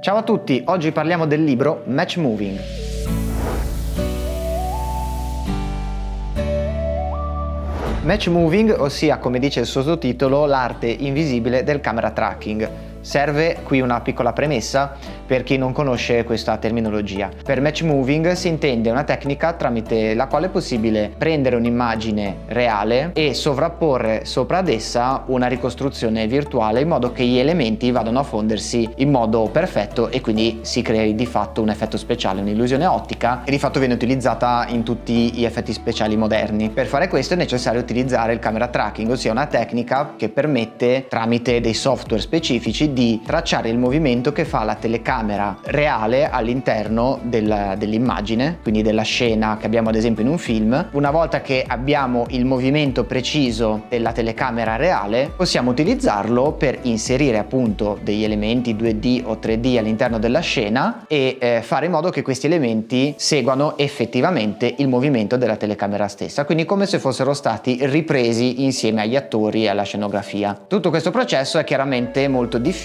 Ciao a tutti, oggi parliamo del libro Match Moving. Match Moving, ossia come dice il sottotitolo, l'arte invisibile del camera tracking. Serve qui una piccola premessa per chi non conosce questa terminologia. Per match moving si intende una tecnica tramite la quale è possibile prendere un'immagine reale e sovrapporre sopra ad essa una ricostruzione virtuale in modo che gli elementi vadano a fondersi in modo perfetto e quindi si crei di fatto un effetto speciale, un'illusione ottica che di fatto viene utilizzata in tutti gli effetti speciali moderni. Per fare questo è necessario utilizzare il camera tracking, ossia una tecnica che permette tramite dei software specifici di tracciare il movimento che fa la telecamera reale all'interno del, dell'immagine, quindi della scena che abbiamo ad esempio in un film. Una volta che abbiamo il movimento preciso della telecamera reale, possiamo utilizzarlo per inserire appunto degli elementi 2D o 3D all'interno della scena e eh, fare in modo che questi elementi seguano effettivamente il movimento della telecamera stessa, quindi come se fossero stati ripresi insieme agli attori e alla scenografia. Tutto questo processo è chiaramente molto difficile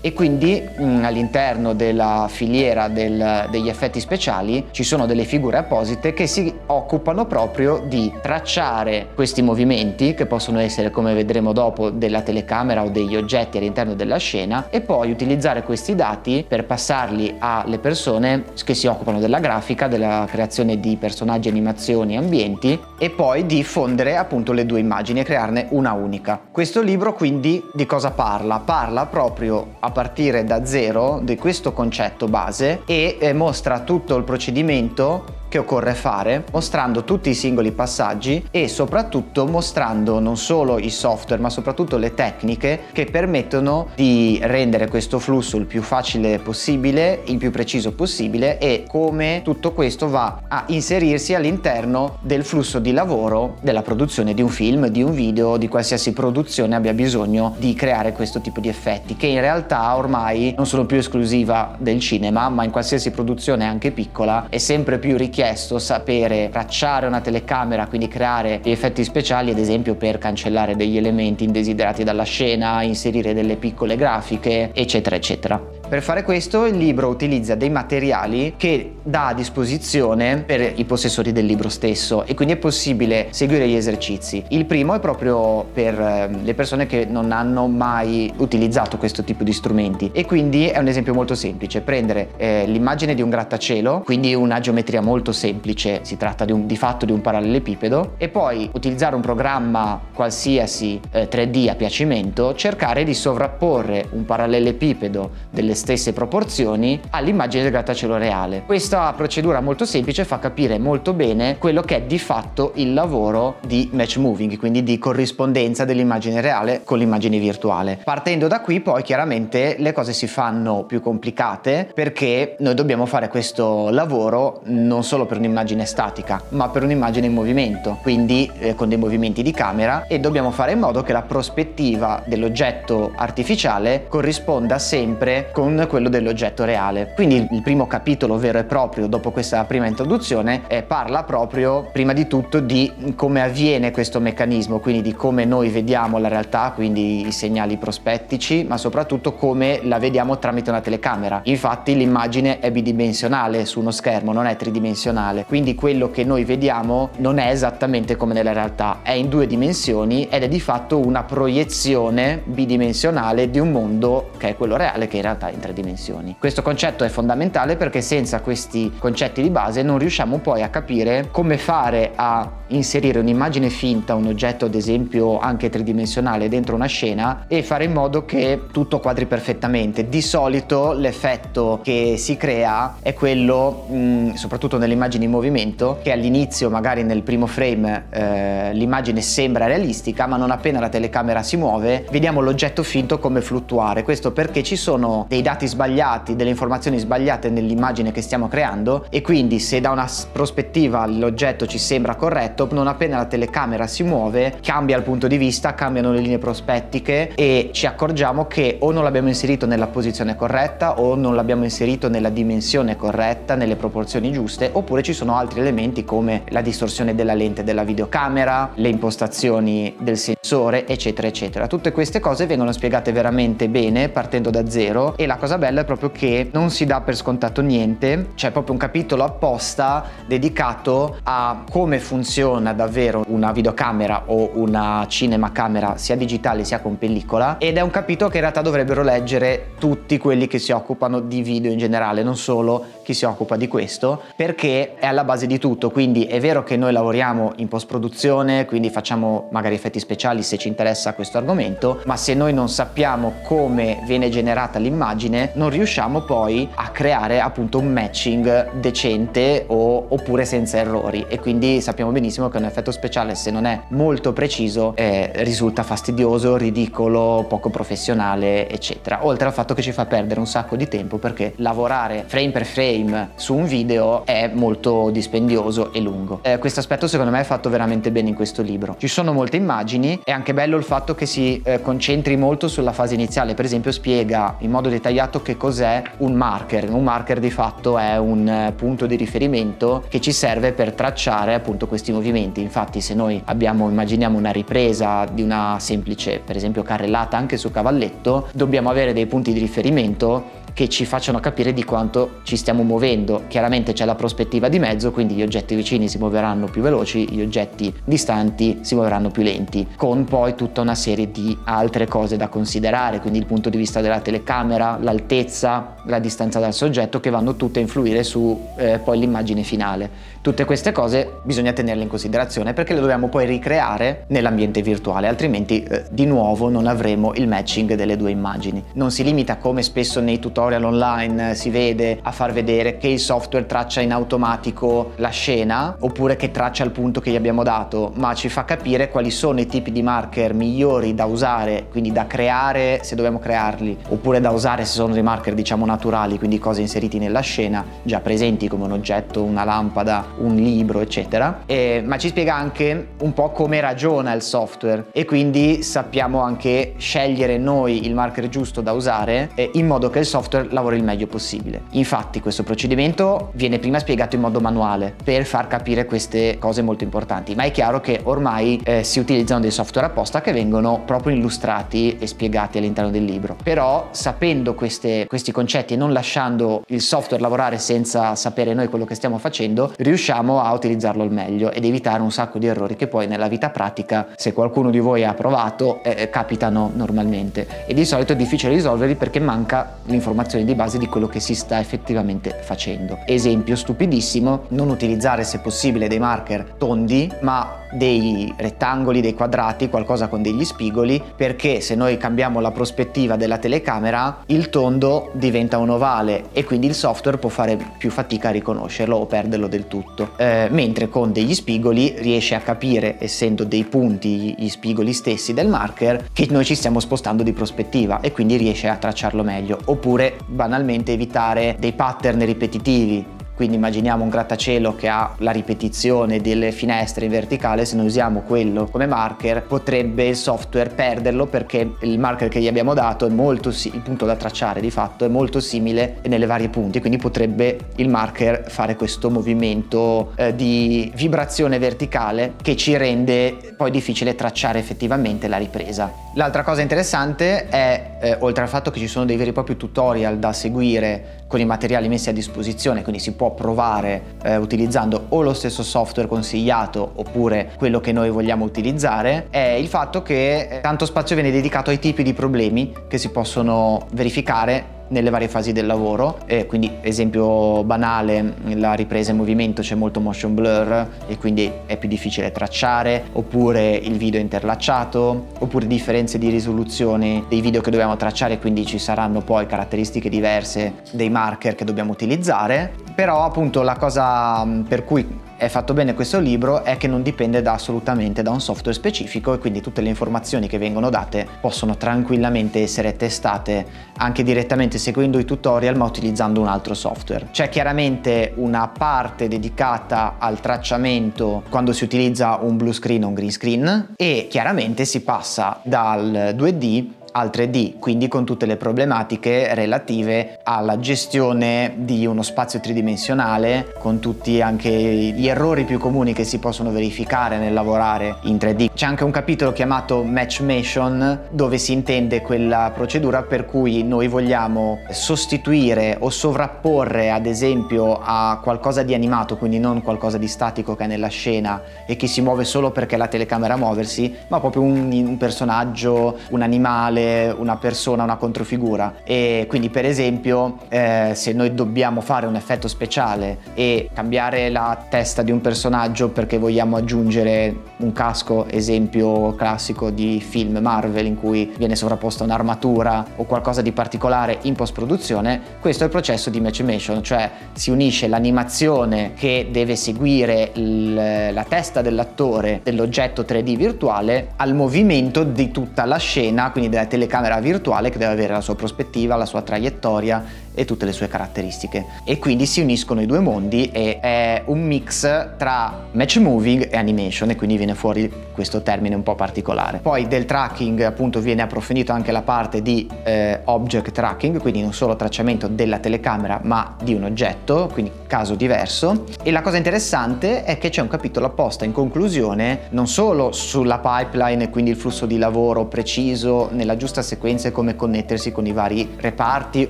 e quindi mh, mm, all'interno della filiera del, degli effetti speciali ci sono delle figure apposite che si occupano proprio di tracciare questi movimenti che possono essere come vedremo dopo della telecamera o degli oggetti all'interno della scena e poi utilizzare questi dati per passarli alle persone che si occupano della grafica, della creazione di personaggi, animazioni, ambienti e poi di fondere appunto le due immagini e crearne una unica. Questo libro quindi di cosa parla? Parla proprio a partire da zero di questo questo concetto base e eh, mostra tutto il procedimento che occorre fare, mostrando tutti i singoli passaggi e soprattutto mostrando non solo i software ma soprattutto le tecniche che permettono di rendere questo flusso il più facile possibile, il più preciso possibile e come tutto questo va a inserirsi all'interno del flusso di lavoro della produzione di un film, di un video, di qualsiasi produzione abbia bisogno di creare questo tipo di effetti che in realtà ormai non sono più esclusiva del cinema ma in qualsiasi produzione anche piccola è sempre più richiesto richiesto sapere tracciare una telecamera, quindi creare effetti speciali, ad esempio per cancellare degli elementi indesiderati dalla scena, inserire delle piccole grafiche, eccetera, eccetera. Per fare questo il libro utilizza dei materiali che dà a disposizione per i possessori del libro stesso e quindi è possibile seguire gli esercizi. Il primo è proprio per ehm, le persone che non hanno mai utilizzato questo tipo di strumenti e quindi è un esempio molto semplice, prendere eh, l'immagine di un grattacielo, quindi una geometria molto semplice, si tratta di, un, di fatto di un parallelepipedo e poi utilizzare un programma qualsiasi eh, 3D a piacimento, cercare di sovrapporre un parallelepipedo delle stesse proporzioni all'immagine del grattacielo reale. Questa procedura molto semplice fa capire molto bene quello che è di fatto il lavoro di match moving, quindi di corrispondenza dell'immagine reale con l'immagine virtuale. Partendo da qui poi chiaramente le cose si fanno più complicate perché noi dobbiamo fare questo lavoro non solo per un'immagine statica, ma per un'immagine in movimento, quindi eh, con dei movimenti di camera e dobbiamo fare in modo che la prospettiva dell'oggetto artificiale corrisponda sempre con con quello dell'oggetto reale. Quindi il primo capitolo vero e proprio dopo questa prima introduzione eh, parla proprio prima di tutto di come avviene questo meccanismo, quindi di come noi vediamo la realtà, quindi i segnali prospettici, ma soprattutto come la vediamo tramite una telecamera. Infatti l'immagine è bidimensionale su uno schermo, non è tridimensionale, quindi quello che noi vediamo non è esattamente come nella realtà, è in due dimensioni ed è di fatto una proiezione bidimensionale di un mondo che è quello reale che in realtà è in tre dimensioni. Questo concetto è fondamentale perché senza questi concetti di base non riusciamo poi a capire come fare a inserire un'immagine finta, un oggetto ad esempio anche tridimensionale dentro una scena e fare in modo che tutto quadri perfettamente. Di solito l'effetto che si crea è quello, mh, mm, soprattutto nelle immagini in movimento, che all'inizio magari nel primo frame eh, l'immagine sembra realistica, ma non appena la telecamera si muove vediamo l'oggetto finto come fluttuare. Questo perché ci sono dei dati sbagliati, delle informazioni sbagliate nell'immagine che stiamo creando e quindi se da una prospettiva l'oggetto ci sembra corretto, non appena la telecamera si muove cambia il punto di vista, cambiano le linee prospettiche e ci accorgiamo che o non l'abbiamo inserito nella posizione corretta o non l'abbiamo inserito nella dimensione corretta, nelle proporzioni giuste, oppure ci sono altri elementi come la distorsione della lente della videocamera, le impostazioni del sensore, eccetera, eccetera. Tutte queste cose vengono spiegate veramente bene partendo da zero e la cosa bella è proprio che non si dà per scontato niente, c'è proprio un capitolo apposta dedicato a come funziona davvero una videocamera o una cinemacamera sia digitale sia con pellicola ed è un capitolo che in realtà dovrebbero leggere tutti quelli che si occupano di video in generale, non solo chi si occupa di questo, perché è alla base di tutto, quindi è vero che noi lavoriamo in post produzione, quindi facciamo magari effetti speciali se ci interessa questo argomento, ma se noi non sappiamo come viene generata l'immagine, non riusciamo poi a creare appunto un matching decente o, oppure senza errori e quindi sappiamo benissimo che un effetto speciale se non è molto preciso eh, risulta fastidioso, ridicolo, poco professionale, eccetera. Oltre al fatto che ci fa perdere un sacco di tempo perché lavorare frame per frame su un video è molto dispendioso e lungo. Eh, questo aspetto secondo me è fatto veramente bene in questo libro. Ci sono molte immagini, è anche bello il fatto che si eh, concentri molto sulla fase iniziale, per esempio spiega in modo dettagliato che cos'è un marker. Un marker di fatto è un eh, punto di riferimento che ci serve per tracciare appunto questi movimenti. Infatti se noi abbiamo, immaginiamo una ripresa di una semplice, per esempio carrellata anche su cavalletto, dobbiamo avere dei punti di riferimento che ci facciano capire di quanto ci stiamo muovendo. Chiaramente c'è la prospettiva di mezzo, quindi gli oggetti vicini si muoveranno più veloci, gli oggetti distanti si muoveranno più lenti, con poi tutta una serie di altre cose da considerare, quindi il punto di vista della telecamera, l'altezza, la distanza dal soggetto che vanno tutte a influire su eh, poi l'immagine finale. Tutte queste cose bisogna tenerle in considerazione perché le dobbiamo poi ricreare nell'ambiente virtuale, altrimenti eh, di nuovo non avremo il matching delle due immagini. Non si limita come spesso nei tutorial online si vede a far vedere che il software traccia in automatico la scena oppure che traccia il punto che gli abbiamo dato, ma ci fa capire quali sono i tipi di marker migliori da usare, quindi da creare se dobbiamo crearli, oppure da usare se sono dei marker diciamo naturali, quindi cose inseriti nella scena, già presenti come un oggetto, una lampada, un libro, eccetera, e, ma ci spiega anche un po' come ragiona il software e quindi sappiamo anche scegliere noi il marker giusto da usare in modo che il software lavori il meglio possibile. Infatti questo procedimento viene prima spiegato in modo manuale per far capire queste cose molto importanti, ma è chiaro che ormai eh, si utilizzano dei software apposta che vengono proprio illustrati e spiegati all'interno del libro. Però sapendo queste, questi concetti e non lasciando il software lavorare senza sapere noi quello che stiamo facendo, riusciamo riusciamo a utilizzarlo al meglio ed evitare un sacco di errori che poi nella vita pratica, se qualcuno di voi ha provato, eh, eh, capitano normalmente. E di solito è difficile risolverli perché manca l'informazione di base di quello che si sta effettivamente facendo. Esempio stupidissimo, non utilizzare se possibile dei marker tondi, ma dei rettangoli, dei quadrati, qualcosa con degli spigoli, perché se noi cambiamo la prospettiva della telecamera, il tondo diventa un ovale e quindi il software può fare più fatica a riconoscerlo o perderlo del tutto. Eh, mentre con degli spigoli riesce a capire, essendo dei punti gli spigoli stessi del marker, che noi ci stiamo spostando di prospettiva e quindi riesce a tracciarlo meglio. Oppure banalmente evitare dei pattern ripetitivi quindi immaginiamo un grattacielo che ha la ripetizione delle finestre in verticale, se noi usiamo quello come marker potrebbe il software perderlo perché il marker che gli abbiamo dato è molto il punto da tracciare di fatto è molto simile nelle varie punti, quindi potrebbe il marker fare questo movimento eh, di vibrazione verticale che ci rende poi difficile tracciare effettivamente la ripresa. L'altra cosa interessante è, eh, oltre al fatto che ci sono dei veri e propri tutorial da seguire con i materiali messi a disposizione, quindi si può provare eh, utilizzando o lo stesso software consigliato oppure quello che noi vogliamo utilizzare, è il fatto che eh, tanto spazio viene dedicato ai tipi di problemi che si possono verificare nelle varie fasi del lavoro. E quindi esempio banale la ripresa in movimento c'è molto motion blur e quindi è più difficile tracciare oppure il video interlacciato oppure differenze di risoluzione dei video che dobbiamo tracciare quindi ci saranno poi caratteristiche diverse dei marker che dobbiamo utilizzare. Però appunto la cosa per cui è fatto bene questo libro è che non dipende da, assolutamente da un software specifico e quindi tutte le informazioni che vengono date possono tranquillamente essere testate anche direttamente seguendo i tutorial ma utilizzando un altro software. C'è chiaramente una parte dedicata al tracciamento quando si utilizza un blue screen o un green screen e chiaramente si passa dal 2D al 3D, quindi con tutte le problematiche relative alla gestione di uno spazio tridimensionale, con tutti anche gli errori più comuni che si possono verificare nel lavorare in 3D. C'è anche un capitolo chiamato Matchmation dove si intende quella procedura per cui noi vogliamo sostituire o sovrapporre ad esempio a qualcosa di animato, quindi non qualcosa di statico che è nella scena e che si muove solo perché la telecamera muoversi, ma proprio un, un personaggio, un animale, una persona, una controfigura. E quindi per esempio eh, se noi dobbiamo fare un effetto speciale e cambiare la testa di un personaggio perché vogliamo aggiungere un casco, esempio classico di film Marvel in cui viene sovrapposta un'armatura o qualcosa di particolare in post-produzione, questo è il processo di matchmation, cioè si unisce l'animazione che deve seguire il, la testa dell'attore dell'oggetto 3D virtuale al movimento di tutta la scena, quindi della telecamera virtuale che deve avere la sua prospettiva, la sua traiettoria e tutte le sue caratteristiche. E quindi si uniscono i due mondi e è un mix tra match moving e animation e quindi viene fuori questo termine un po' particolare. Poi del tracking appunto viene approfondito anche la parte di eh, object tracking, quindi non solo tracciamento della telecamera ma di un oggetto, quindi caso diverso. E la cosa interessante è che c'è un capitolo apposta in conclusione non solo sulla pipeline e quindi il flusso di lavoro preciso nella giusta sequenza e come connettersi con i vari reparti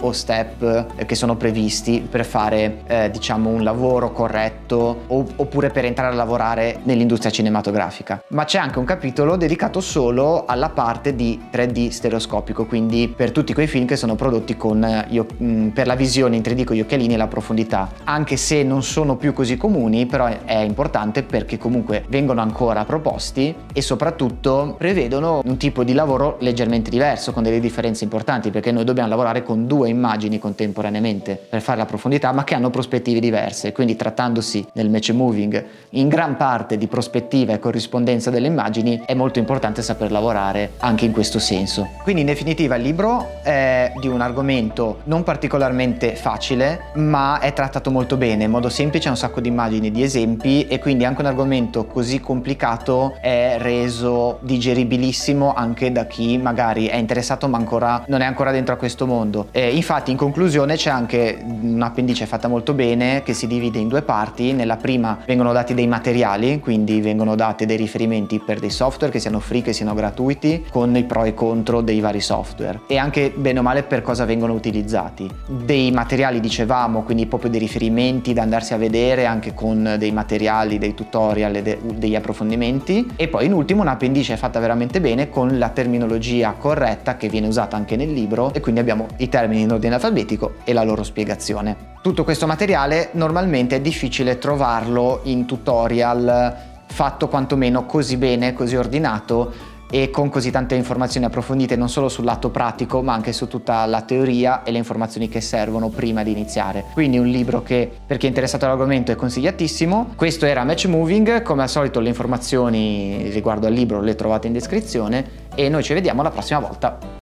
o step eh, che sono previsti per fare eh, diciamo un lavoro corretto oppure per entrare a lavorare nell'industria cinematografica. Ma c'è anche un capitolo dedicato solo alla parte di 3D stereoscopico, quindi per tutti quei film che sono prodotti con eh, io, mm, per la visione in 3D con gli occhialini e la profondità, anche se non sono più così comuni, però è importante perché comunque vengono ancora proposti e soprattutto prevedono un tipo di lavoro leggermente diverso, con delle differenze importanti, perché noi dobbiamo lavorare con due immagini contemporaneamente per fare la profondità, ma che hanno prospettive diverse. Quindi trattandosi nel match moving in gran parte di prospettiva e corrispondenza delle immagini, è molto importante saper lavorare anche in questo senso. Quindi in definitiva il libro è di un argomento non particolarmente facile, ma è trattato molto bene, in modo semplice, un sacco di immagini, di esempi e quindi anche un argomento così complicato è reso digeribilissimo anche da chi magari è interessato ma ancora non è ancora dentro a questo mondo. E infatti in conclusione c'è anche un'appendice fatta molto bene che si divide in due parti. Nella prima vengono dati dei materiali, quindi vengono dati dei riferimenti per dei software che siano free, che siano gratuiti, con i pro e contro dei vari software e anche bene o male per cosa vengono utilizzati. Dei materiali dicevamo, quindi proprio dei riferimenti da andarsi a vedere anche con dei materiali, dei tutorial de- degli approfondimenti e poi in ultimo un'appendice fatta veramente bene con la terminologia corretta che viene usata anche nel libro e quindi abbiamo i termini in ordine alfabetico e la loro spiegazione. Tutto questo materiale normalmente è difficile trovarlo in tutorial fatto quantomeno così bene, così ordinato e con così tante informazioni approfondite non solo sul lato pratico ma anche su tutta la teoria e le informazioni che servono prima di iniziare. Quindi un libro che per chi è interessato all'argomento è consigliatissimo. Questo era Match Moving, come al solito le informazioni riguardo al libro le trovate in descrizione e noi ci vediamo la prossima volta.